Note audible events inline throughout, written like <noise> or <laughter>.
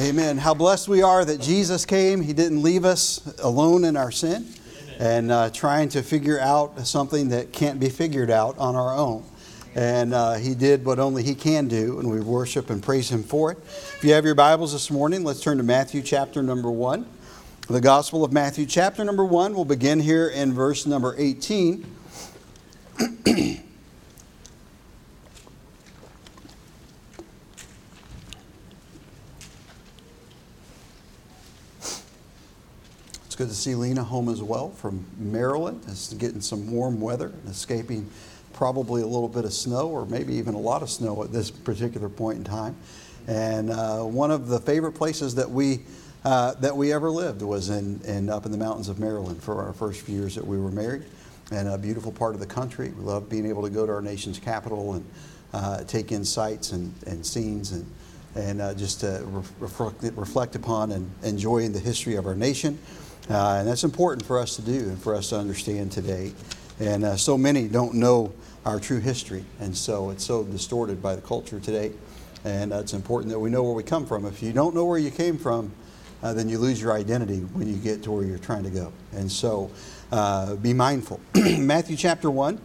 Amen. How blessed we are that Jesus came. He didn't leave us alone in our sin and uh, trying to figure out something that can't be figured out on our own. And uh, He did what only He can do, and we worship and praise Him for it. If you have your Bibles this morning, let's turn to Matthew chapter number 1. The Gospel of Matthew chapter number 1. We'll begin here in verse number 18. <clears throat> good to see Lena home as well from Maryland. It's getting some warm weather and escaping probably a little bit of snow or maybe even a lot of snow at this particular point in time. And uh, one of the favorite places that we uh, that we ever lived was in, in up in the mountains of Maryland for our first few years that we were married, and a beautiful part of the country. We loved being able to go to our nation's capital and uh, take in sights and, and scenes and and uh, just to reflect, reflect upon and enjoying the history of our nation. Uh, and that's important for us to do and for us to understand today. And uh, so many don't know our true history, and so it's so distorted by the culture today. And uh, it's important that we know where we come from. If you don't know where you came from, uh, then you lose your identity when you get to where you're trying to go. And so uh, be mindful. <clears throat> Matthew chapter 1.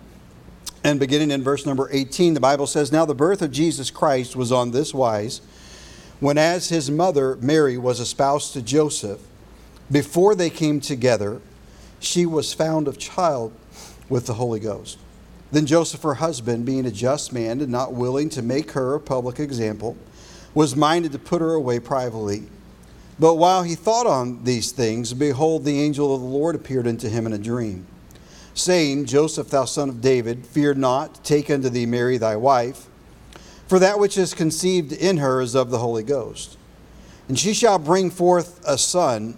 And beginning in verse number 18, the Bible says, Now the birth of Jesus Christ was on this wise, when as his mother Mary was espoused to Joseph, before they came together, she was found of child with the Holy Ghost. Then Joseph, her husband, being a just man and not willing to make her a public example, was minded to put her away privately. But while he thought on these things, behold, the angel of the Lord appeared unto him in a dream, saying, Joseph, thou son of David, fear not, take unto thee Mary thy wife, for that which is conceived in her is of the Holy Ghost. And she shall bring forth a son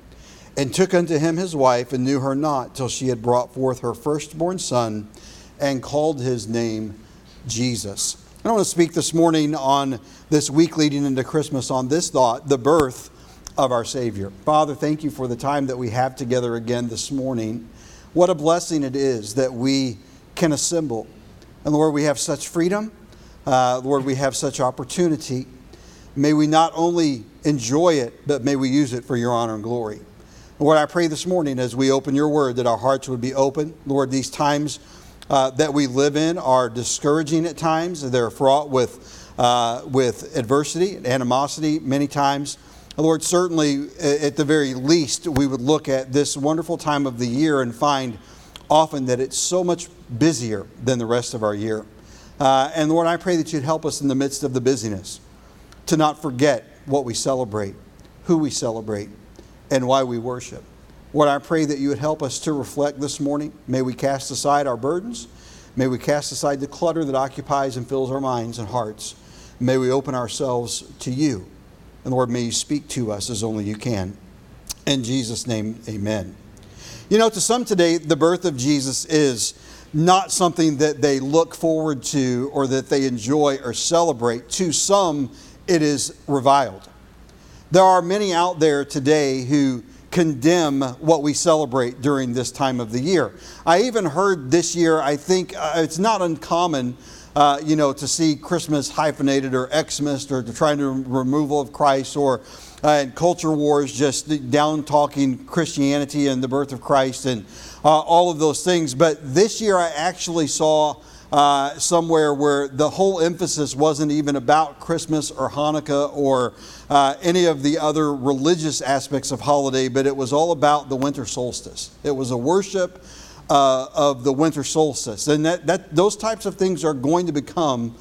and took unto him his wife, and knew her not till she had brought forth her firstborn son, and called his name Jesus. I want to speak this morning on this week leading into Christmas on this thought the birth of our Savior. Father, thank you for the time that we have together again this morning. What a blessing it is that we can assemble. And Lord, we have such freedom. Uh, Lord, we have such opportunity. May we not only enjoy it, but may we use it for your honor and glory. Lord, I pray this morning as we open your word that our hearts would be open. Lord, these times uh, that we live in are discouraging at times. They're fraught with, uh, with adversity and animosity many times. Lord, certainly at the very least, we would look at this wonderful time of the year and find often that it's so much busier than the rest of our year. Uh, and Lord, I pray that you'd help us in the midst of the busyness to not forget what we celebrate, who we celebrate, and why we worship. Lord, I pray that you would help us to reflect this morning. May we cast aside our burdens. May we cast aside the clutter that occupies and fills our minds and hearts. May we open ourselves to you. And Lord, may you speak to us as only you can. In Jesus' name, amen. You know, to some today, the birth of Jesus is not something that they look forward to or that they enjoy or celebrate. To some, it is reviled. There are many out there today who condemn what we celebrate during this time of the year. I even heard this year, I think uh, it's not uncommon. Uh, you know, to see Christmas hyphenated or Xmas or to try to removal of Christ or uh, and culture wars just down talking Christianity and the birth of Christ and uh, all of those things. But this year I actually saw uh, somewhere where the whole emphasis wasn't even about Christmas or Hanukkah or uh, any of the other religious aspects of holiday, but it was all about the winter solstice. It was a worship uh, of the winter solstice. And that, that, those types of things are going to become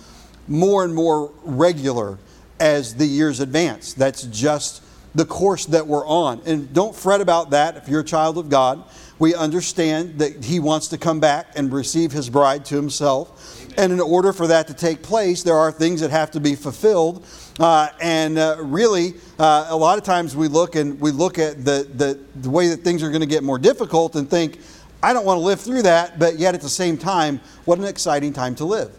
more and more regular as the years advance. That's just the course that we're on. And don't fret about that if you're a child of God we understand that he wants to come back and receive his bride to himself. And in order for that to take place, there are things that have to be fulfilled. Uh, and uh, really, uh, a lot of times we look and we look at the, the, the way that things are going to get more difficult and think, I don't want to live through that, but yet at the same time, what an exciting time to live.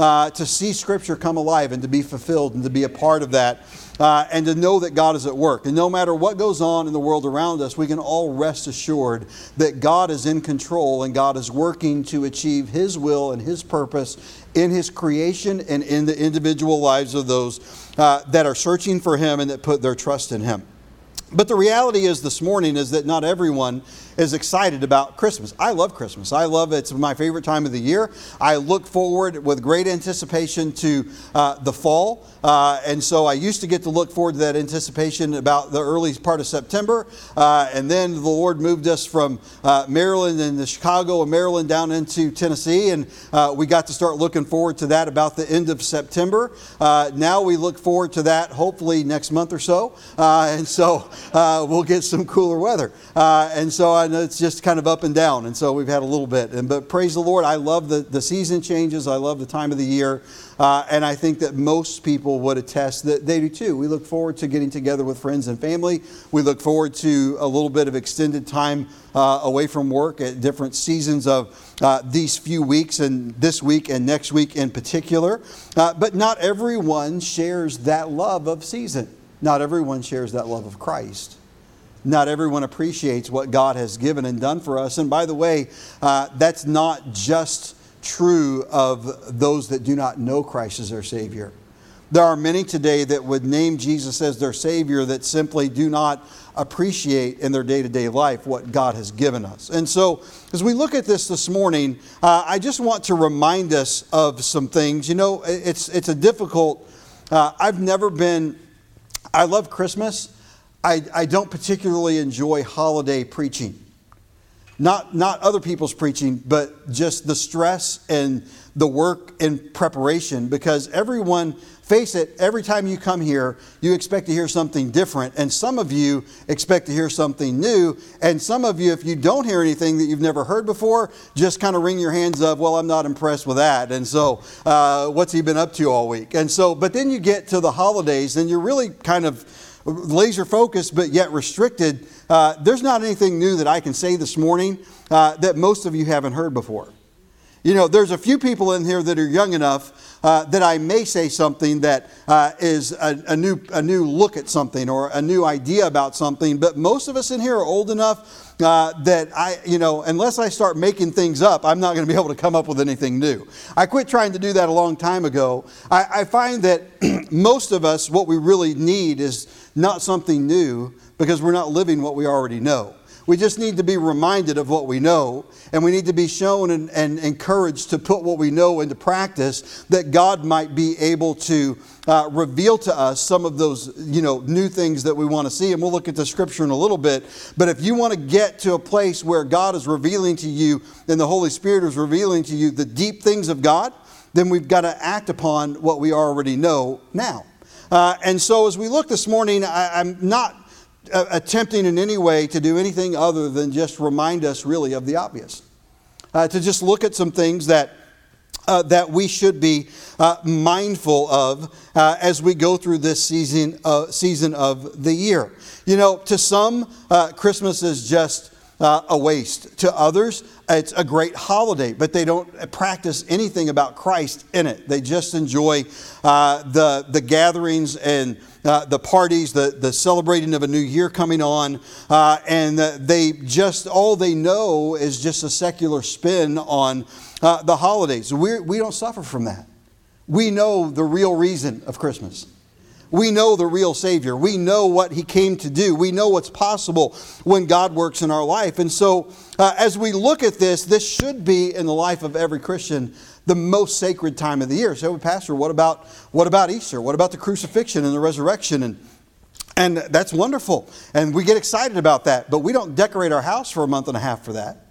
Uh, to see Scripture come alive and to be fulfilled and to be a part of that uh, and to know that God is at work. And no matter what goes on in the world around us, we can all rest assured that God is in control and God is working to achieve His will and His purpose in His creation and in the individual lives of those uh, that are searching for Him and that put their trust in Him. But the reality is this morning is that not everyone is excited about Christmas. I love Christmas. I love it. It's my favorite time of the year. I look forward with great anticipation to uh, the fall. Uh, and so I used to get to look forward to that anticipation about the early part of September. Uh, and then the Lord moved us from uh, Maryland and the Chicago and Maryland down into Tennessee. And uh, we got to start looking forward to that about the end of September. Uh, now we look forward to that hopefully next month or so. and so we'll get some cooler weather. and so I know it's just kind of up and down. And so we've had a little bit. And, but praise the Lord, I love the, the season changes. I love the time of the year. Uh, and I think that most people would attest that they do too. We look forward to getting together with friends and family. We look forward to a little bit of extended time uh, away from work at different seasons of uh, these few weeks and this week and next week in particular. Uh, but not everyone shares that love of season. Not everyone shares that love of Christ not everyone appreciates what God has given and done for us. And by the way, uh, that's not just true of those that do not know Christ as their Savior. There are many today that would name Jesus as their Savior that simply do not appreciate in their day to day life what God has given us. And so, as we look at this this morning, uh, I just want to remind us of some things. You know, it's, it's a difficult, uh, I've never been, I love Christmas. I, I don't particularly enjoy holiday preaching not, not other people's preaching, but just the stress and the work and preparation because everyone, face it, every time you come here, you expect to hear something different. And some of you expect to hear something new. And some of you, if you don't hear anything that you've never heard before, just kind of wring your hands up, well, I'm not impressed with that. And so, uh, what's he been up to all week? And so, but then you get to the holidays and you're really kind of laser focused but yet restricted, uh, there's not anything new that I can say this morning uh, that most of you haven't heard before. You know, there's a few people in here that are young enough uh, that I may say something that uh, is a, a, new, a new look at something or a new idea about something, but most of us in here are old enough uh, that I, you know, unless I start making things up, I'm not going to be <laughs> able to come up with anything new. I quit trying to do that a long time ago. I, I find that <clears throat> most of us, what we really need is not something new because we're not living what we already know. We just need to be reminded of what we know, and we need to be shown and, and encouraged to put what we know into practice that God might be able to uh, reveal to us some of those you know, new things that we want to see. And we'll look at the scripture in a little bit. But if you want to get to a place where God is revealing to you and the Holy Spirit is revealing to you the deep things of God, then we've got to act upon what we already know now. Uh, and so, as we look this morning, I, I'm not uh, attempting in any way to do anything other than just remind us really of the obvious. Uh, to just look at some things that, uh, that we should be uh, mindful of uh, as we go through this season, season of the year. You know, to some, Christmas is just a waste. To others, it's a great holiday, but they don't practice anything about Christ in it. They just enjoy the, the gatherings and uh, the parties, the, the celebrating of a new year coming on, uh, and they just, all they know is just a secular spin on uh, the holidays. We're, we don't suffer from that. We know the real reason of Christmas. We know the real Savior. We know what He came to do. We know what's possible when God works in our life. And so, uh, as we look at this, this should be in the life of every Christian the most sacred time of the year. So, Pastor, what about, what about Easter? What about the crucifixion and the resurrection? And, and that's wonderful. And we get excited about that. But we don't decorate our house for a month and a half for that.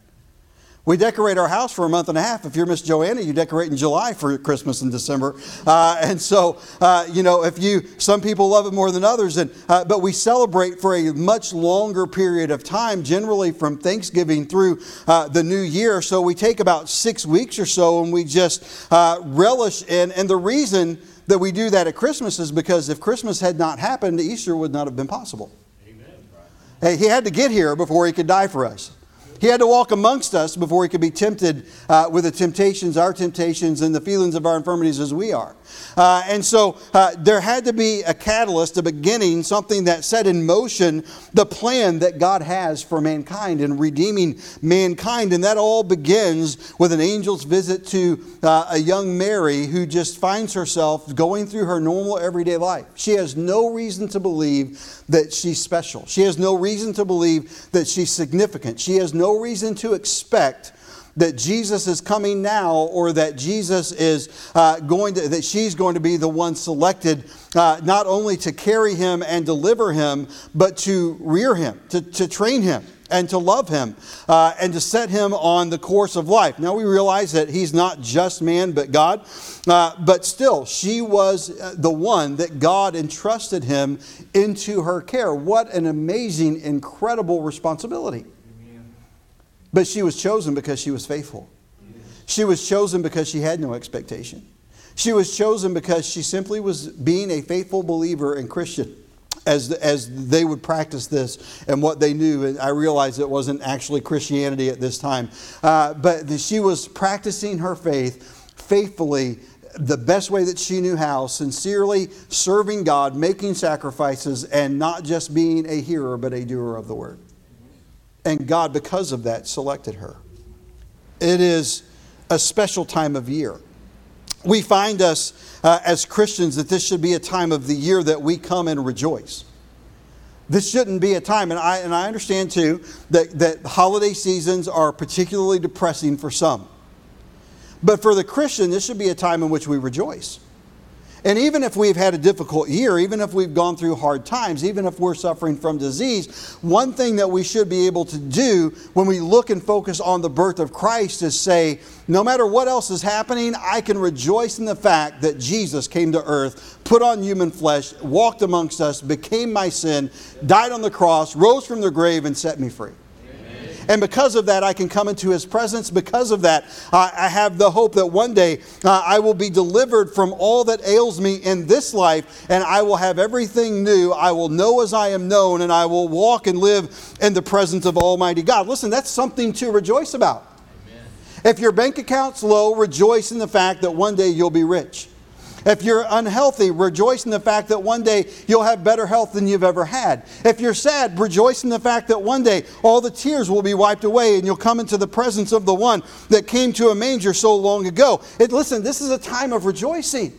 We decorate our house for a month and a half. If you're Miss Joanna, you decorate in July for Christmas and December. Uh, and so, uh, you know, if you, some people love it more than others, and, uh, but we celebrate for a much longer period of time, generally from Thanksgiving through uh, the new year. So we take about six weeks or so and we just uh, relish in. And the reason that we do that at Christmas is because if Christmas had not happened, Easter would not have been possible. Amen. Hey, he had to get here before he could die for us. He had to walk amongst us before he could be tempted uh, with the temptations, our temptations, and the feelings of our infirmities as we are. Uh, and so uh, there had to be a catalyst, a beginning, something that set in motion the plan that God has for mankind and redeeming mankind. And that all begins with an angel's visit to uh, a young Mary who just finds herself going through her normal everyday life. She has no reason to believe that she's special, she has no reason to believe that she's significant, she has no reason to expect that Jesus is coming now or that Jesus is uh, going to, that she's going to be the one selected uh, not only to carry him and deliver him, but to rear him, to, to train him and to love him uh, and to set him on the course of life. Now we realize that he's not just man but God, uh, but still, she was uh, the one that God entrusted him into her care. What an amazing, incredible responsibility. But she was chosen because she was faithful. She was chosen because she had no expectation. She was chosen because she simply was being a faithful believer and Christian as, as they would practice this and what they knew. And I realized it wasn't actually Christianity at this time. Uh, but she was practicing her faith faithfully the best way that she knew how, sincerely serving God, making sacrifices, and not just being a hearer, but a doer of the word. And God, because of that, selected her. It is a special time of year. We find us uh, as Christians that this should be a time of the year that we come and rejoice. This shouldn't be a time, and I, and I understand too that, that holiday seasons are particularly depressing for some. But for the Christian, this should be a time in which we rejoice. And even if we've had a difficult year, even if we've gone through hard times, even if we're suffering from disease, one thing that we should be able to do when we look and focus on the birth of Christ is say, no matter what else is happening, I can rejoice in the fact that Jesus came to earth, put on human flesh, walked amongst us, became my sin, died on the cross, rose from the grave, and set me free. And because of that, I can come into His presence. Because of that, I have the hope that one day uh, I will be delivered from all that ails me in this life and I will have everything new. I will know as I am known and I will walk and live in the presence of Almighty God. Listen, that's something to rejoice about. Amen. If your bank account's low, rejoice in the fact that one day you'll be rich. If you're unhealthy, rejoice in the fact that one day you'll have better health than you've ever had. If you're sad, rejoice in the fact that one day all the tears will be wiped away and you'll come into the presence of the one that came to a manger so long ago. It, listen, this is a time of rejoicing.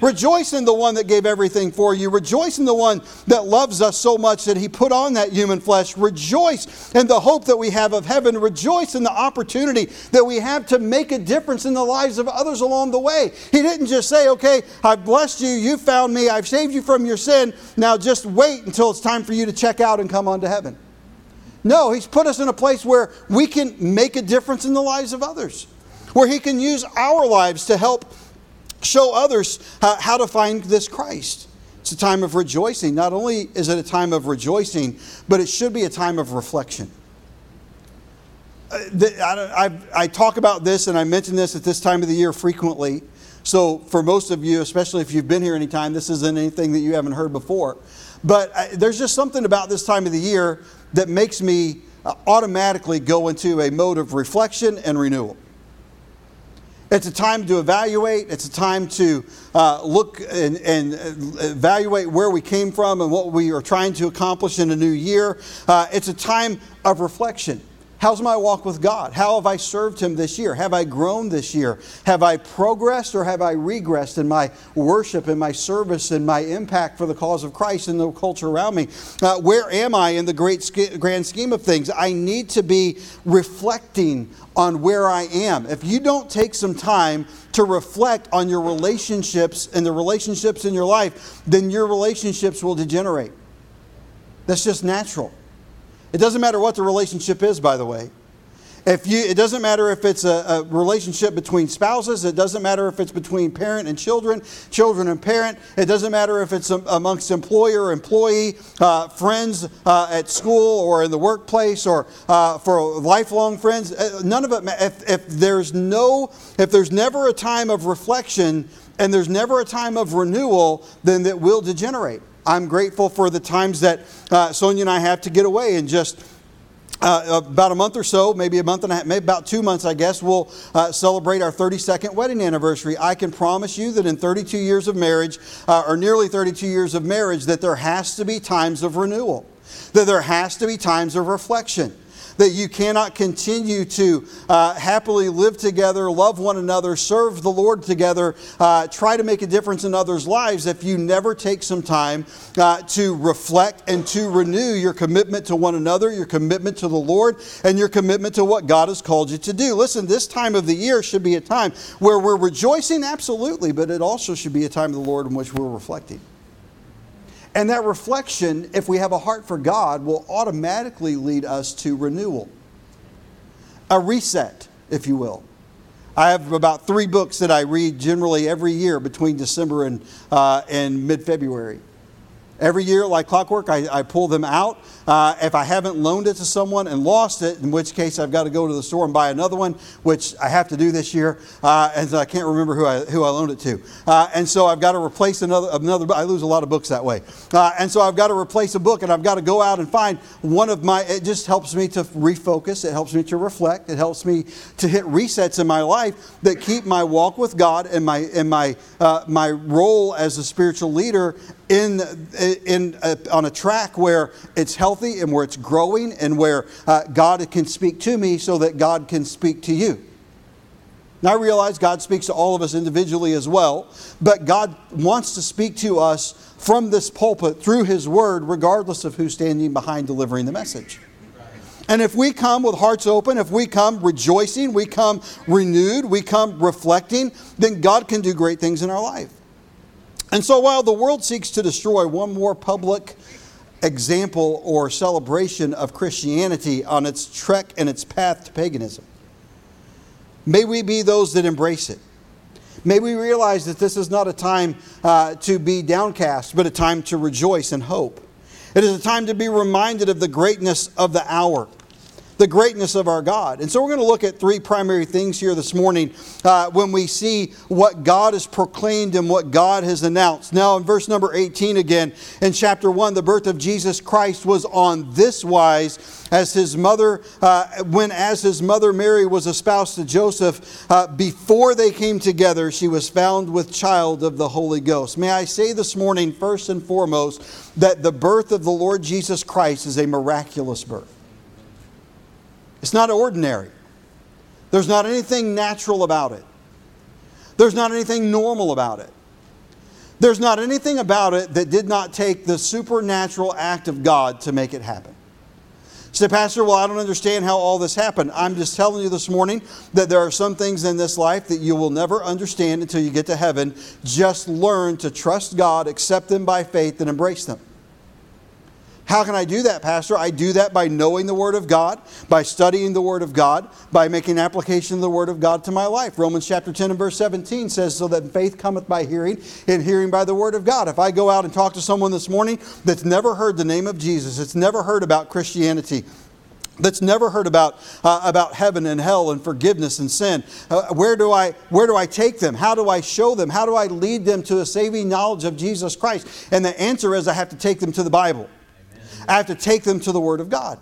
Rejoice in the one that gave everything for you. Rejoice in the one that loves us so much that he put on that human flesh. Rejoice in the hope that we have of heaven. Rejoice in the opportunity that we have to make a difference in the lives of others along the way. He didn't just say, okay, I've blessed you, you found me, I've saved you from your sin. Now just wait until it's time for you to check out and come on to heaven. No, He's put us in a place where we can make a difference in the lives of others, where He can use our lives to help show others how to find this Christ. It's a time of rejoicing. Not only is it a time of rejoicing, but it should be a time of reflection. Uh, I, I, talk about this and I mention this at this time of the year frequently. So, for most of you, especially if you've been here any time, this isn't anything that you haven't heard before. But uh, there's just something about this time of the year that makes me uh, automatically go into a mode of reflection and renewal. It's a time to evaluate. It's a time to uh, look and, and, evaluate where we came from and what we are trying to accomplish in a new year. Uh, it's a time of reflection. How's my walk with God? How have I served Him this year? Have I grown this year? Have I progressed or have I regressed in my worship in my service in my impact for the cause of Christ in the culture around me? Uh, where am I in the great grand scheme of things? I need to be reflecting on where I am. If you don't take some time to reflect on your relationships and the relationships in your life, then your relationships will degenerate. That's just natural. It doesn't matter what the relationship is, by the way. If you, it doesn't matter if it's a, a, relationship between spouses. It doesn't matter if it's between parent and children, children and parent. It doesn't matter if it's amongst employer, employee, uh, friends uh, at school or in the workplace, or uh, for lifelong friends. Uh, none of it. If, if there's no, if there's never a time of reflection and there's never a time of renewal, then that will degenerate. I'm grateful for the times that uh, Sonia and I have to get away and just uh, about a month or so, maybe a month and a half, maybe about two months, I guess, we'll uh, celebrate our 32nd wedding anniversary. I can promise you that in 32 years of marriage, uh, or nearly 32 years of marriage, that there has to be times of renewal, that there has to be times of reflection that you cannot continue to uh, happily live together, love one another, serve the Lord together, uh, try to make a difference in others' lives if you never take some time uh, to reflect and to renew your commitment to one another, your commitment to the Lord, and your commitment to what God has called you to do. Listen, this time of the year should be a time where we're rejoicing, absolutely, but it also should be a time of the Lord in which we're reflecting. And that reflection, if we have a heart for God, will automatically lead us to renewal, a reset, if you will. I have about three books that I read generally every year between December and, uh, and mid February. Every year, like clockwork, I, I pull them out. Uh, if I haven't loaned it to someone and lost it, in which case I've got to go to the store and buy another one, which I have to do this year, uh, and I can't remember who I, who I loaned it to. Uh, and so I've got to replace another, another I lose a lot of books that way. Uh, and so I've got to replace a book, and I've got to go out and find one of my, it just helps me to refocus, it helps me to reflect, it helps me to hit resets in my life that keep my walk with God and my, and my, uh, my role as a spiritual leader in, in, uh, on a track where it's healthy and where it's growing and where uh, God can speak to me so that God can speak to you. Now, I realize God speaks to all of us individually as well, but God wants to speak to us from this pulpit through His Word, regardless of who's standing behind delivering the message. And if we come with hearts open, if we come rejoicing, we come renewed, we come reflecting, then God can do great things in our life. And so while the world seeks to destroy one more public example or celebration of Christianity on its trek and its path to paganism, may we be those that embrace it. May we realize that this is not a time uh, to be downcast, but a time to rejoice and hope. It is a time to be reminded of the greatness of the hour the greatness of our God. And so we're going to look at three primary things here this morning uh, when we see what God has proclaimed and what God has announced. Now, in verse number 18 again, in chapter 1, the birth of Jesus Christ was on this wise as his mother, uh, when as his mother Mary was espoused to Joseph, uh, before they came together, she was found with child of the Holy Ghost. May I say this morning, first and foremost, that the birth of the Lord Jesus Christ is a miraculous birth. It's not ordinary. There's not anything natural about it. There's not anything normal about it. There's not anything about it that did not take the supernatural act of God to make it happen. Say, Pastor, well, I don't understand how all this happened. I'm just telling you this morning that there are some things in this life that you will never understand until you get to heaven. Just learn to trust God, accept them by faith, and embrace them. How can I do that, Pastor? I do that by knowing the Word of God, by studying the Word of God, by making application of the Word of God to my life. Romans chapter 10 and verse 17 says, So that faith cometh by hearing, and hearing by the Word of God. If I go out and talk to someone this morning that's never heard the name of Jesus, that's never heard about Christianity, that's never heard about, uh, about heaven and hell and forgiveness and sin. Uh, where, do I, where do I take them? How do I show them? How do I lead them to a saving knowledge of Jesus Christ? And the answer is I have to take them to the Bible. I have to take them to the Word of God.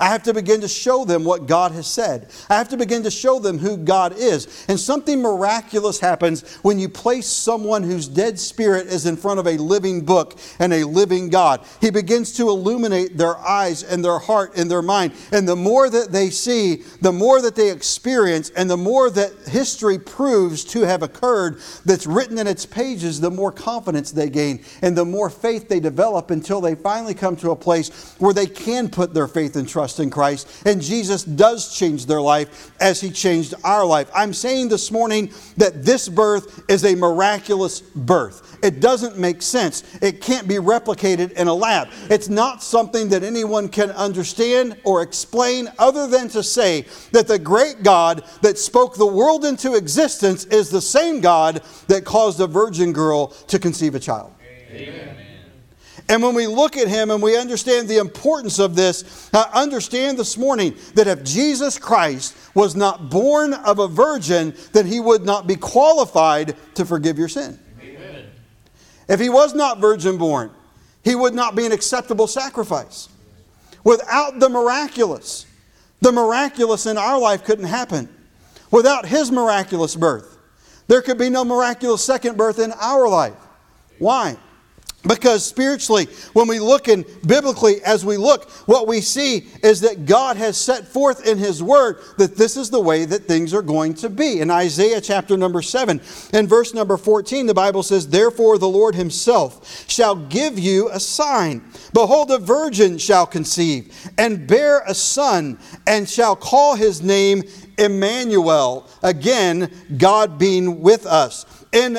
I have to begin to show them what God has said. I have to begin to show them who God is. And something miraculous happens when you place someone whose dead spirit is in front of a living book and a living God. He begins to illuminate their eyes and their heart and their mind. And the more that they see, the more that they experience, and the more that history proves to have occurred that's written in its pages, the more confidence they gain and the more faith they develop until they finally come to a place where they can put their faith and trust in Christ, and Jesus does change their life as he changed our life. I'm saying this morning that this birth is a miraculous birth. It doesn't make sense. It can't be replicated in a lab. It's not something that anyone can understand or explain other than to say that the great God that spoke the world into existence is the same God that caused a virgin girl to conceive a child. Amen. And when we look at him and we understand the importance of this, understand this morning that if Jesus Christ was not born of a virgin, then he would not be qualified to forgive your sin. Amen. If he was not virgin born, he would not be an acceptable sacrifice. Without the miraculous, the miraculous in our life couldn't happen. Without his miraculous birth, there could be no miraculous second birth in our life. Why? Because spiritually, when we look and biblically, as we look, what we see is that God has set forth in His Word that this is the way that things are going to be. In Isaiah chapter number 7 and verse number 14, the Bible says, Therefore the Lord Himself shall give you a sign. Behold, a virgin shall conceive and bear a son, and shall call his name Emmanuel. Again, God being with us in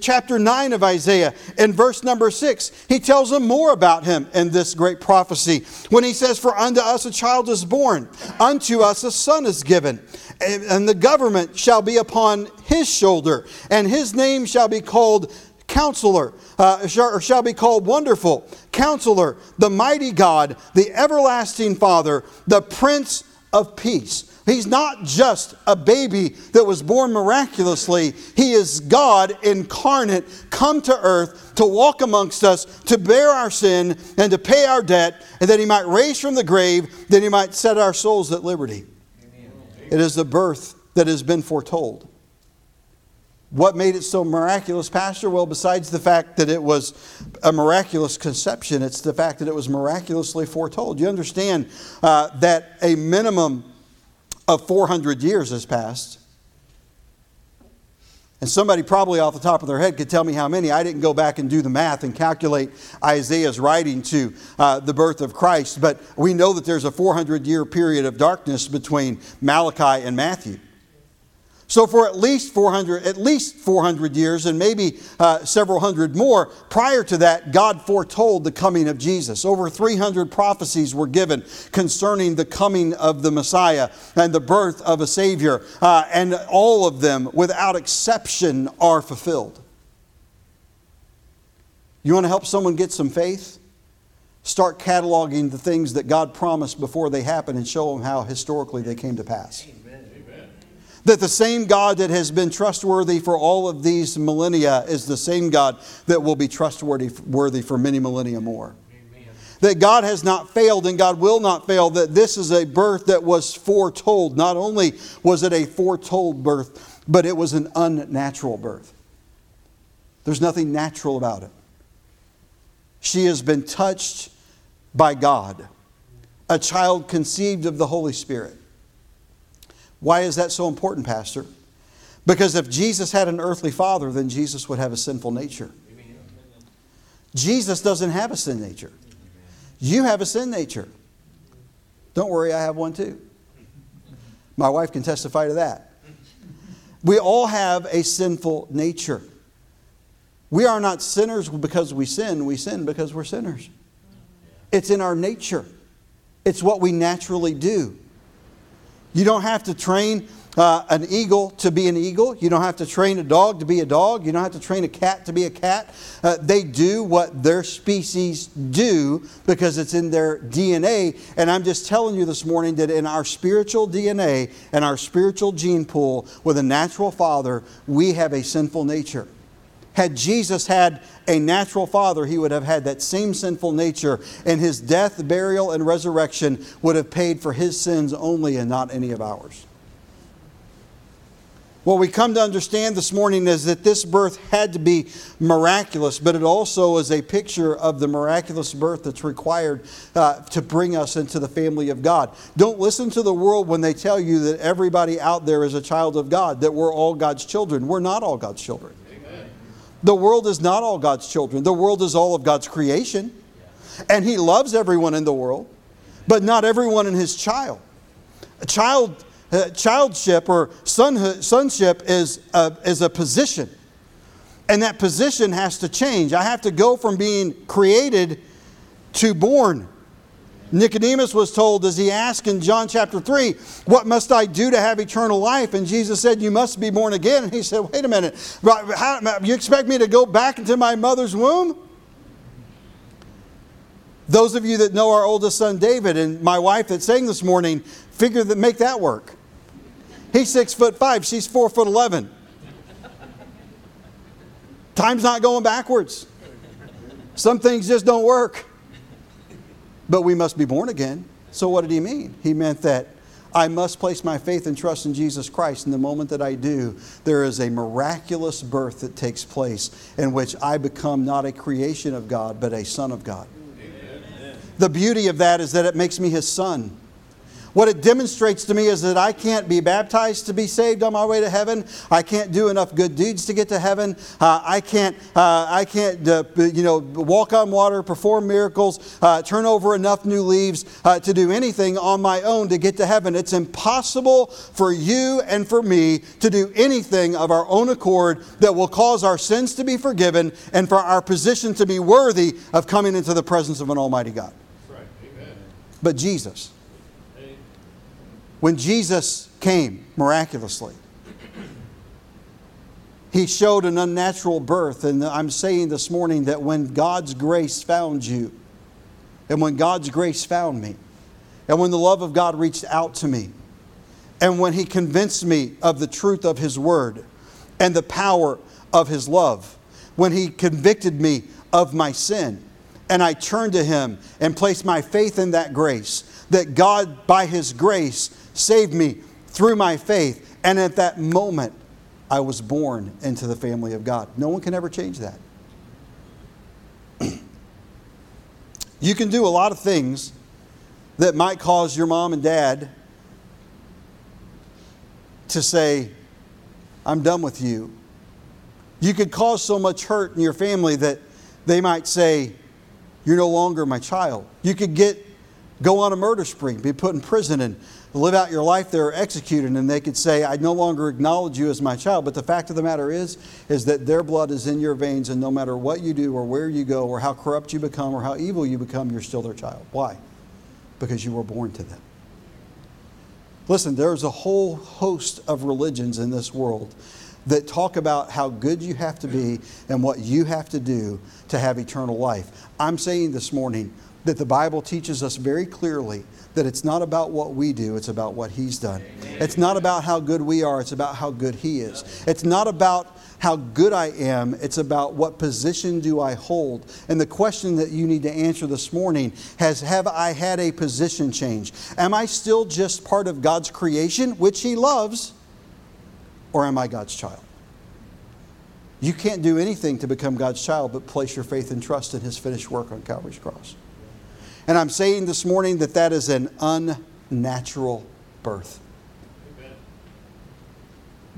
chapter 9 of Isaiah, in verse number 6, he tells them more about him in this great prophecy when he says, For unto us a child is born, unto us a son is given, and the government shall be upon his shoulder, and his name shall be called Counselor, uh, shall, shall be called Wonderful, Counselor, the Mighty God, the Everlasting Father, the Prince of Peace. He's not just a baby that was born miraculously. He is God incarnate, come to earth to walk amongst us, to bear our sin, and to pay our debt, and that He might raise from the grave, that He might set our souls at liberty. Amen. It is the birth that has been foretold. What made it so miraculous, Pastor? Well, besides the fact that it was a miraculous conception, it's the fact that it was miraculously foretold. You understand uh, that a minimum of 400 years has passed. And somebody probably off the top of their head could tell me how many. I didn't go back and do the math and calculate Isaiah's writing to uh, the birth of Christ, but we know that there's a 400 year period of darkness between Malachi and Matthew. So for at least 400, at least 400 years, and maybe uh, several hundred more, prior to that, God foretold the coming of Jesus. Over 300 prophecies were given concerning the coming of the Messiah and the birth of a Savior, uh, and all of them, without exception, are fulfilled. You want to help someone get some faith? Start cataloging the things that God promised before they happen and show them how historically they came to pass that the same God that has been trustworthy for all of these millennia is the same God that will be trustworthy worthy for many millennia more. Amen. That God has not failed and God will not fail, that this is a birth that was foretold. Not only was it a foretold birth, but it was an unnatural birth. There's nothing natural about it. She has been touched by God, a child conceived of the Holy Spirit. Why is that so important, Pastor? Because if Jesus had an earthly father, then Jesus would have a sinful nature. Jesus doesn't have a sin nature. You have a sin nature. Don't worry, I have one too. My wife can testify to that. We all have a sinful nature. We are not sinners because we sin, we sin because we're sinners. It's in our nature, it's what we naturally do. You don't have to train uh, an eagle to be an eagle. You don't have to train a dog to be a dog. You don't have to train a cat to be a cat. Uh, they do what their species do because it's in their DNA. And I'm just telling you this morning that in our spiritual DNA and our spiritual gene pool with a natural father, we have a sinful nature. Had Jesus had a natural father, he would have had that same sinful nature, and his death, burial, and resurrection would have paid for his sins only and not any of ours. What we come to understand this morning is that this birth had to be miraculous, but it also is a picture of the miraculous birth that's required uh, to bring us into the family of God. Don't listen to the world when they tell you that everybody out there is a child of God, that we're all God's children. We're not all God's children. The world is not all God's children, the world is all of God's creation. And He loves everyone in the world. but not everyone in his child. Child, uh, childship or sonhood, sonship is a, is a position. And that position has to change. I have to go from being created to born. Nicodemus was told as he asked in John chapter 3, What must I do to have eternal life? And Jesus said, You must be born again. And he said, Wait a minute, how, you expect me to go back into my mother's womb? Those of you that know our oldest son David and my wife that sang this morning, figure that make that work. He's six foot five, she's four foot eleven. Time's not going backwards. Some things just don't work. But we must be born again. So, what did he mean? He meant that I must place my faith and trust in Jesus Christ. And the moment that I do, there is a miraculous birth that takes place in which I become not a creation of God, but a son of God. Amen. The beauty of that is that it makes me his son. What it demonstrates to me is that I can't be baptized to be saved on my way to heaven. I can't do enough good deeds to get to heaven. Uh, I can't, uh, I can't uh, you know, walk on water, perform miracles, uh, turn over enough new leaves uh, to do anything on my own to get to heaven. It's impossible for you and for me to do anything of our own accord that will cause our sins to be forgiven and for our position to be worthy of coming into the presence of an Almighty God. Right. But Jesus, when Jesus came miraculously, he showed an unnatural birth. And I'm saying this morning that when God's grace found you, and when God's grace found me, and when the love of God reached out to me, and when He convinced me of the truth of His Word and the power of His love, when He convicted me of my sin, and I turned to Him and placed my faith in that grace, that God, by His grace, saved me through my faith. And at that moment, I was born into the family of God. No one can ever change that. <clears throat> you can do a lot of things that might cause your mom and dad to say, I'm done with you. You could cause so much hurt in your family that they might say, You're no longer my child. You could get go on a murder spree, be put in prison, and live out your life there executed and they could say i no longer acknowledge you as my child. But the fact of the matter is is that their blood is in your veins and no matter what you do or where you go or how corrupt you become or how evil you become you're still their child. Why? Because you were born to them. Listen there's a whole host of religions in this world that talk about how good you have to be and what you have to do to have eternal life. I'm saying this morning that the bible teaches us very clearly that it's not about what we do, it's about what He's done. It's not about how good we are, it's about how good He is. It's not about how good I am, it's about what position do I hold. And the question that you need to answer this morning has have I had a position change? Am I still just part of God's creation, which He loves, or am I God's child? You can't do anything to become God's child but place your faith and trust in His finished work on Calvary's cross. And I'm saying this morning that that is an unnatural birth.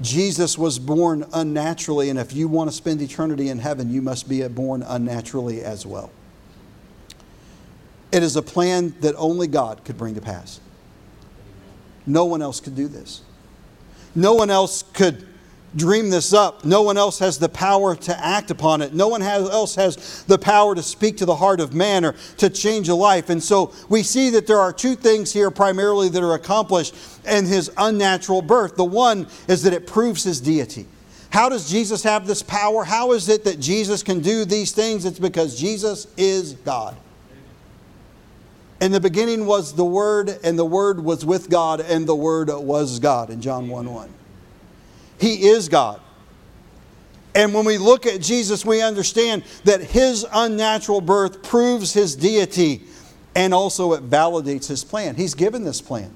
Jesus was born unnaturally, and if you want to spend eternity in heaven, you must be born unnaturally as well. It is a plan that only God could bring to pass. No one else could do this. No one else could dream this up. No one else has the power to act upon it. No one has, else has the power to speak to the heart of man or to change a life. And so we see that there are two things here primarily that are accomplished in his unnatural birth. The one is that it proves his deity. How does Jesus have this power? How is it that Jesus can do these things? It's because Jesus is God. In the beginning was the Word, and the Word was with God, and the Word was God in John 1 1. He is God. And when we look at Jesus, we understand that his unnatural birth proves his deity and also it validates his plan. He's given this plan.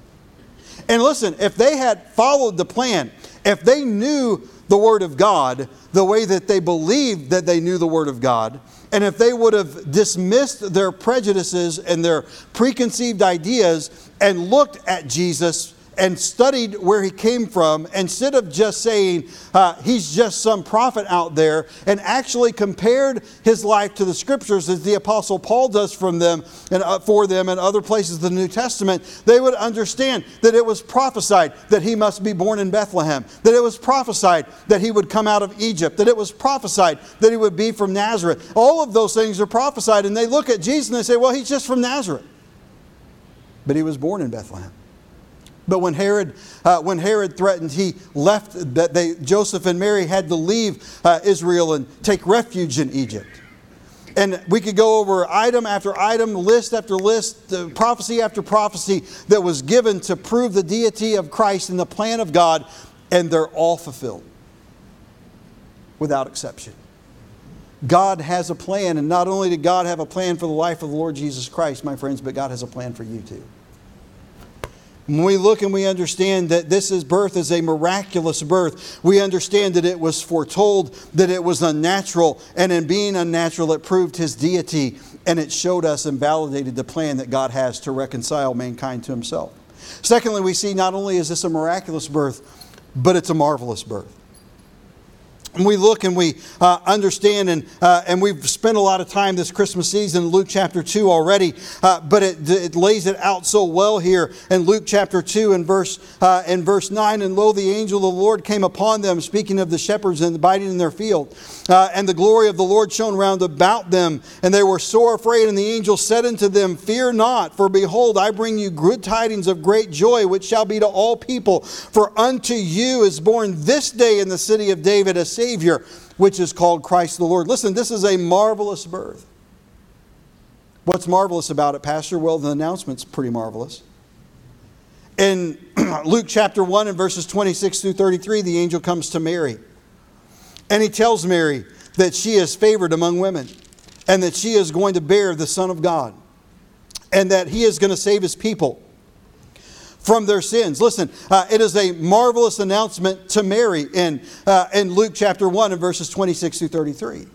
And listen, if they had followed the plan, if they knew the Word of God the way that they believed that they knew the Word of God, and if they would have dismissed their prejudices and their preconceived ideas and looked at Jesus and studied where he came from instead of just saying uh, he's just some prophet out there and actually compared his life to the scriptures as the apostle paul does from them and uh, for them and other places of the new testament they would understand that it was prophesied that he must be born in bethlehem that it was prophesied that he would come out of egypt that it was prophesied that he would be from nazareth. All of those things are prophesied and they look at jesus and they say well he's just from nazareth. But he was born in bethlehem but when Herod, uh, when Herod threatened, he left that they, Joseph and Mary had to leave uh, Israel and take refuge in Egypt. And we could go over item after item, list after list, uh, prophecy after prophecy that was given to prove the deity of Christ and the plan of God, and they're all fulfilled without exception. God has a plan, and not only did God have a plan for the life of the Lord Jesus Christ, my friends, but God has a plan for you too. When we look and we understand that this is birth is a miraculous birth, we understand that it was foretold, that it was unnatural, and in being unnatural, it proved his deity, and it showed us and validated the plan that God has to reconcile mankind to himself. Secondly, we see not only is this a miraculous birth, but it's a marvelous birth and we look and we uh, understand, and, uh, and we've spent a lot of time this Christmas season, in Luke chapter 2 already, uh, but it, it lays it out so well here in Luke chapter 2 and verse, uh, and verse 9. And lo, the angel of the Lord came upon them, speaking of the shepherds and abiding in their field. Uh, and the glory of the Lord shone round about them, and they were sore afraid. And the angel said unto them, Fear not, for behold, I bring you good tidings of great joy, which shall be to all people. For unto you is born this day in the city of David a Savior Savior, which is called Christ the Lord. Listen, this is a marvelous birth. What's marvelous about it, Pastor? Well, the announcement's pretty marvelous. In <clears throat> Luke chapter 1 and verses 26 through 33, the angel comes to Mary. And he tells Mary that she is favored among women and that she is going to bear the Son of God and that he is going to save his people from their sins. Listen, uh, it is a marvelous announcement to Mary in, uh, in Luke chapter 1 and verses 26 through 33.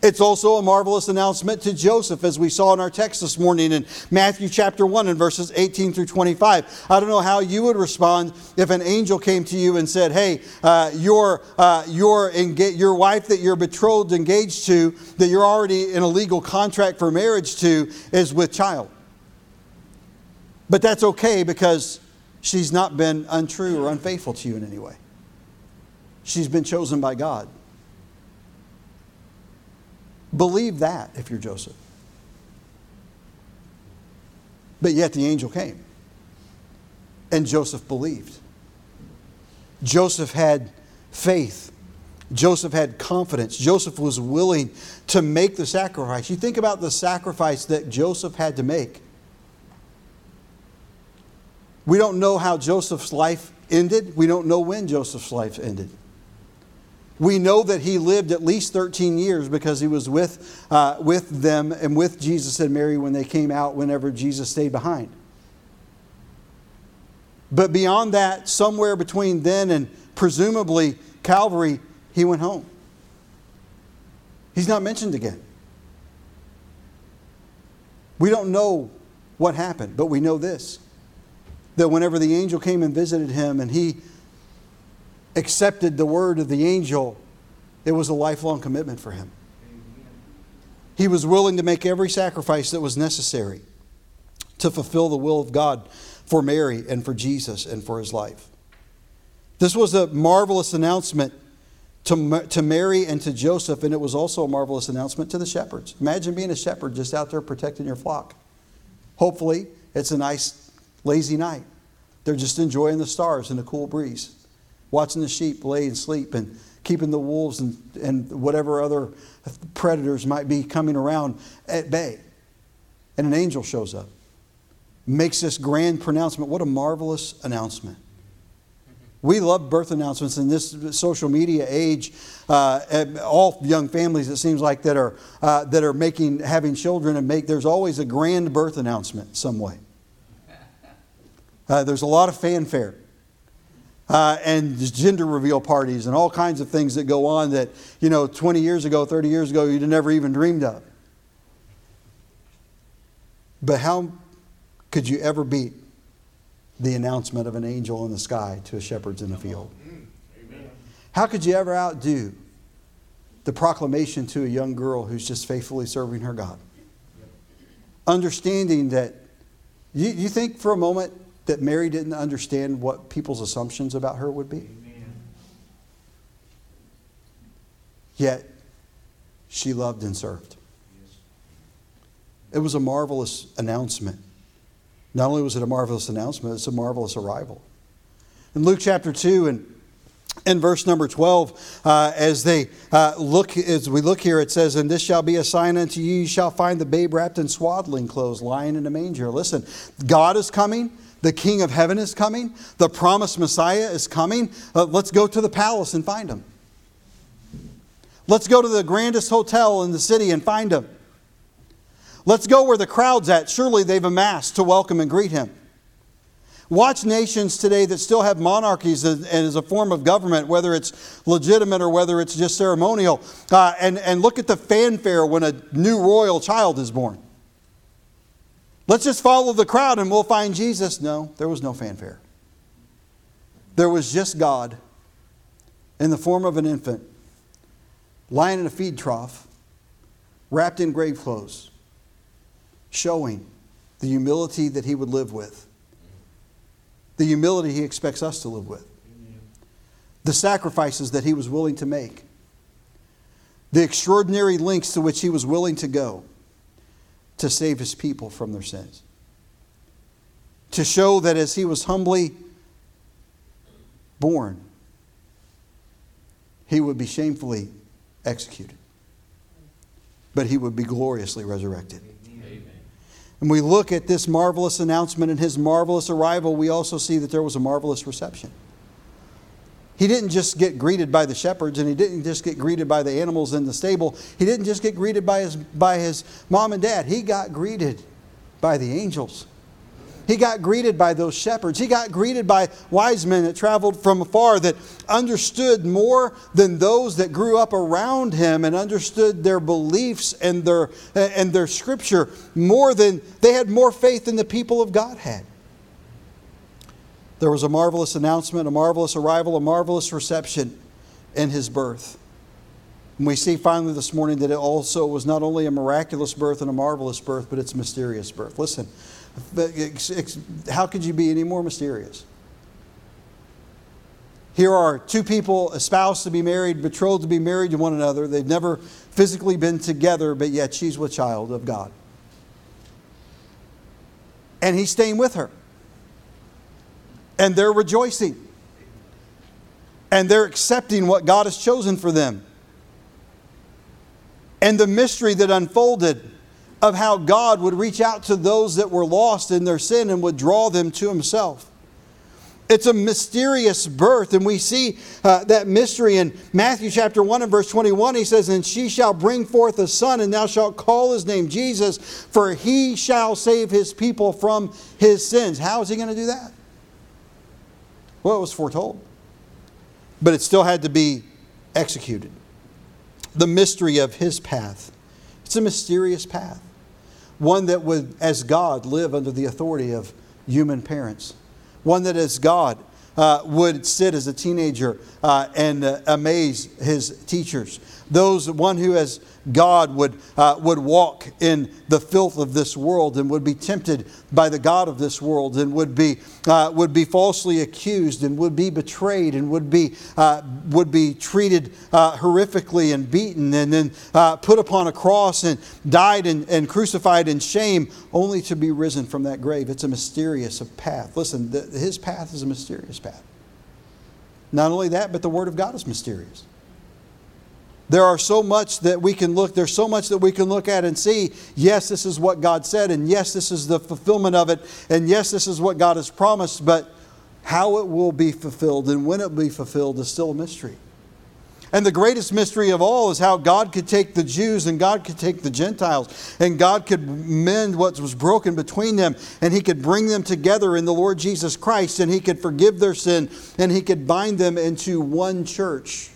It's also a marvelous announcement to Joseph, as we saw in our text this morning in Matthew chapter 1 and verses 18 through 25. I don't know how you would respond if an angel came to you and said, Hey, uh, your, uh, your, enga- your wife that you're betrothed, engaged to, that you're already in a legal contract for marriage to, is with child. But that's okay because She's not been untrue or unfaithful to you in any way. She's been chosen by God. Believe that if you're Joseph. But yet the angel came. And Joseph believed. Joseph had faith. Joseph had confidence. Joseph was willing to make the sacrifice. You think about the sacrifice that Joseph had to make. We don't know how Joseph's life ended. We don't know when Joseph's life ended. We know that he lived at least 13 years because he was with, uh, with them and with Jesus and Mary when they came out, whenever Jesus stayed behind. But beyond that, somewhere between then and presumably Calvary, he went home. He's not mentioned again. We don't know what happened, but we know this that whenever the angel came and visited him and he accepted the word of the angel, it was a lifelong commitment for him. He was willing to make every sacrifice that was necessary to fulfill the will of God for Mary and for Jesus and for his life. This was a marvelous announcement to, to Mary and to Joseph, and it was also a marvelous announcement to the shepherds. Imagine being a shepherd just out there protecting your flock. Hopefully, it's a nice lazy night. They're just enjoying the stars and the cool breeze, watching the sheep lay and sleep and keeping the wolves and, and whatever other predators might be coming around at bay. And an angel shows up, makes this grand pronouncement. What a marvelous announcement. We love birth announcements in this social media age. Uh, all young families, it seems like, that are, uh, that are making, having children and make, there's always a grand birth announcement some way. Uh, there's a lot of fanfare. Uh, and gender reveal parties and all kinds of things that go on that, you know, 20 years ago, 30 years ago, you'd never even dreamed of. But how could you ever beat the announcement of an angel in the sky to a shepherds in the field. How could you ever outdo the proclamation to a young girl who's just faithfully serving her God? Understanding that, you, you think for a moment that Mary didn't understand what people's assumptions about her would be? Yet, she loved and served. It was a marvelous announcement. Not only was it a marvelous announcement, it's a marvelous arrival. In Luke chapter 2 and in verse number 12, uh, as they uh, look, as we look here, it says, And this shall be a sign unto you, you shall find the babe wrapped in swaddling clothes, lying in a manger. Listen, God is coming. The King of heaven is coming. The promised Messiah is coming. Uh, let's go to the palace and find him. Let's go to the grandest hotel in the city and find him. Let's go where the crowd's at. Surely they've amassed to welcome and greet him. Watch nations today that still have monarchies as a form of government, whether it's legitimate or whether it's just ceremonial, uh, and, and look at the fanfare when a new royal child is born. Let's just follow the crowd and we'll find Jesus. No, there was no fanfare. There was just God in the form of an infant, lying in a feed trough, wrapped in grave clothes showing the humility that he would live with, the humility he expects us to live with, the sacrifices that he was willing to make, the extraordinary lengths to which he was willing to go to save his people from their sins. To show that as he was humbly born, he would be shamefully executed, but he would be gloriously resurrected. And we look at this marvelous announcement and his marvelous arrival, we also see that there was a marvelous reception. He didn't just get greeted by the shepherds and he didn't just get greeted by the animals in the stable. He didn't just get greeted by his, by his mom and dad. He got greeted by the angels. He got greeted by those shepherds. He got greeted by wise men that traveled from afar that understood more than those that grew up around him and understood their beliefs and their, and their scripture more than they had more faith than the people of God had. There was a marvelous announcement, a marvelous arrival, a marvelous reception in his birth. And we see finally this morning that it also was not only a miraculous birth and a marvelous birth, but it's a mysterious birth. Listen, how could you be any more mysterious? Here are two people espoused to be married, betrothed to be married to one another. They've never physically been together, but yet she's with child of God. And he's staying with her. And they're rejoicing. And they're accepting what God has chosen for them. And the mystery that unfolded of how God would reach out to those that were lost in their sin and would draw them to Himself. It's a mysterious birth, and we see uh, that mystery in Matthew chapter 1 and verse 21. He says, And she shall bring forth a son, and thou shalt call his name Jesus, for he shall save his people from his sins. How is he going to do that? Well, it was foretold, but it still had to be executed. The mystery of his path. It's a mysterious path one that would, as God, live under the authority of human parents, one that, as God, uh, would sit as a teenager uh, and uh, amaze his teachers. Those one who, as God, would, uh, would walk in the filth of this world and would be tempted by the God of this world and would be, uh, would be falsely accused and would be betrayed and would be, uh, would be treated uh, horrifically and beaten and then uh, put upon a cross and died and, and crucified in shame only to be risen from that grave. It's a mysterious path. Listen, the, his path is a mysterious path. Not only that, but the Word of God is mysterious. There are so much that we can look, there's so much that we can look at and see, yes, this is what God said, and yes, this is the fulfillment of it, and yes, this is what God has promised, but how it will be fulfilled and when it will be fulfilled is still a mystery. And the greatest mystery of all is how God could take the Jews and God could take the Gentiles and God could mend what was broken between them and He could bring them together in the Lord Jesus Christ and He could forgive their sin and He could bind them into one church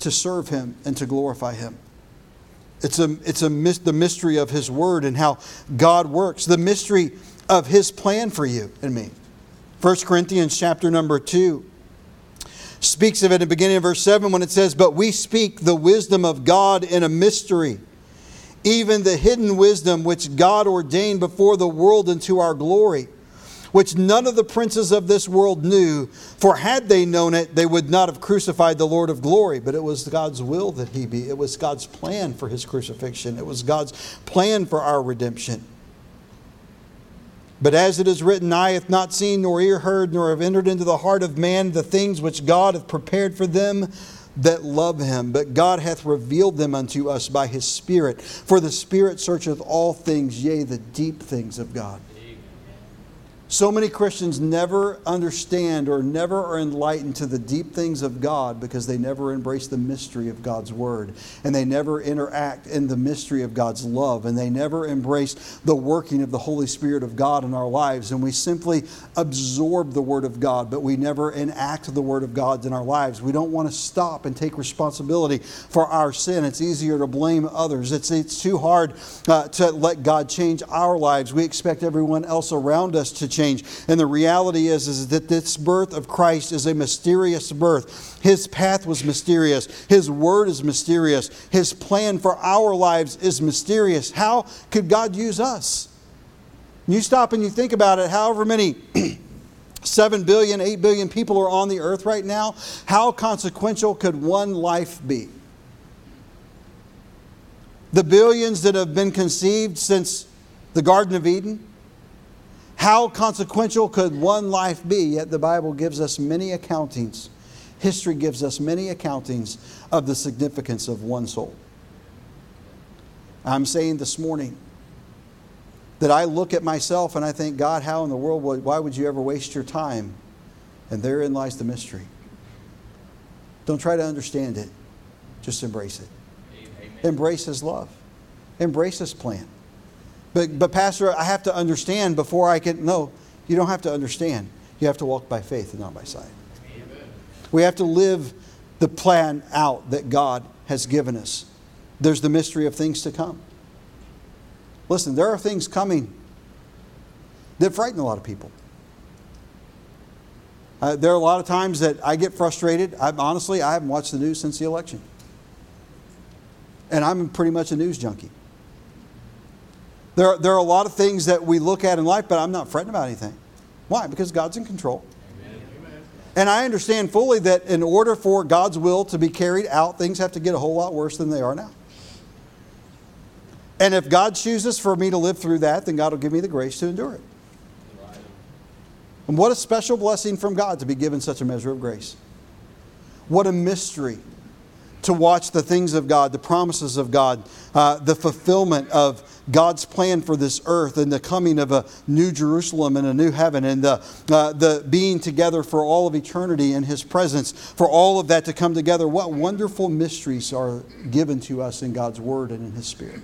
to serve Him and to glorify Him. It's, a, it's a, the mystery of His Word and how God works. The mystery of his plan for you and me. 1 Corinthians chapter number 2 speaks of it in the beginning of verse 7 when it says, But we speak the wisdom of God in a mystery, even the hidden wisdom which God ordained before the world into our glory, which none of the princes of this world knew. For had they known it, they would not have crucified the Lord of glory. But it was God's will that he be, it was God's plan for his crucifixion, it was God's plan for our redemption. But as it is written, eye hath not seen, nor ear heard, nor have entered into the heart of man the things which God hath prepared for them that love him. But God hath revealed them unto us by his Spirit. For the Spirit searcheth all things, yea, the deep things of God. So many Christians never understand or never are enlightened to the deep things of God because they never embrace the mystery of God's Word. And they never interact in the mystery of God's love. And they never embrace the working of the Holy Spirit of God in our lives. And we simply absorb the Word of God, but we never enact the Word of God in our lives. We don't want to stop and take responsibility for our sin. It's easier to blame others, it's, it's too hard uh, to let God change our lives. We expect everyone else around us to change change. And the reality is, is that this birth of Christ is a mysterious birth. His path was mysterious. His word is mysterious. His plan for our lives is mysterious. How could God use us? You stop and you think about it, however many <clears throat> 7 billion, 8 billion people are on the earth right now, how consequential could one life be? The billions that have been conceived since the Garden of Eden, how consequential could one life be? Yet the Bible gives us many accountings. History gives us many accountings of the significance of one soul. I'm saying this morning that I look at myself and I think, God, how in the world, would, why would you ever waste your time? And therein lies the mystery. Don't try to understand it, just embrace it. Amen. Embrace His love, embrace His plan. But, but, Pastor, I have to understand before I can. No, you don't have to understand. You have to walk by faith and not by sight. Amen. We have to live the plan out that God has given us. There's the mystery of things to come. Listen, there are things coming that frighten a lot of people. Uh, there are a lot of times that I get frustrated. i honestly, I haven't watched the news since the election. And I'm pretty much a news junkie. There, there are a lot of things that we look at in life, but I'm not fretting about anything. Why? Because God's in control. And I understand fully that in order for God's will to be carried out, things have to get a whole lot worse than they are now. And if God chooses for me to live through that, then God will give me the grace to endure it. And what a special blessing from God to be given such a measure of grace. What a mystery to watch the things of God, the promises of God, uh, the fulfillment of God's plan for this earth and the coming of a new Jerusalem and a new heaven and the, uh, the being together for all of eternity in His presence, for all of that to come together. What wonderful mysteries are given to us in God's Word and in His Spirit.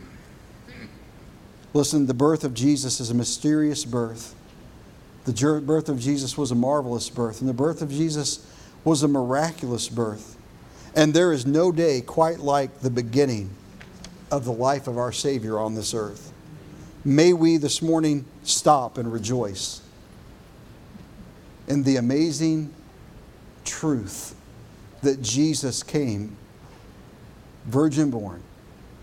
Listen, the birth of Jesus is a mysterious birth. The birth of Jesus was a marvelous birth, and the birth of Jesus was a miraculous birth. And there is no day quite like the beginning of the life of our Savior on this earth. May we this morning stop and rejoice in the amazing truth that Jesus came, virgin born,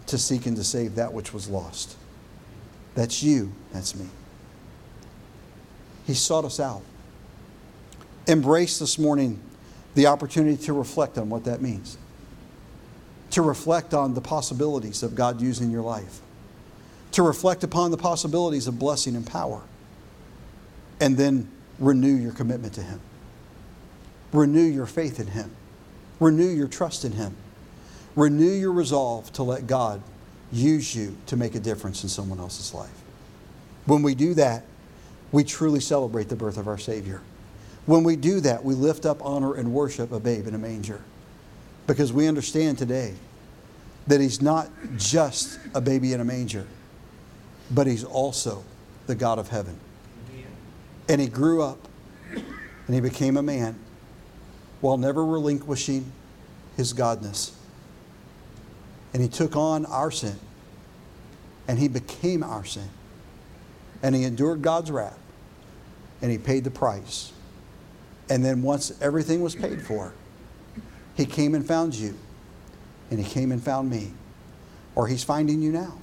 to seek and to save that which was lost. That's you, that's me. He sought us out. Embrace this morning the opportunity to reflect on what that means, to reflect on the possibilities of God using your life, to reflect upon the possibilities of blessing and power, and then renew your commitment to Him, renew your faith in Him, renew your trust in Him, renew your resolve to let God use you to make a difference in someone else's life. When we do that, we truly celebrate the birth of our Savior. When we do that, we lift up, honor, and worship a babe in a manger. Because we understand today that he's not just a baby in a manger, but he's also the God of heaven. And he grew up and he became a man while never relinquishing his godness. And he took on our sin and he became our sin and he endured God's wrath and he paid the price. And then once everything was paid for, he came and found you and he came and found me. Or he's finding you now.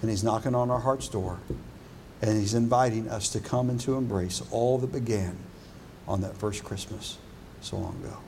And he's knocking on our heart's door and he's inviting us to come and to embrace all that began on that first Christmas so long ago.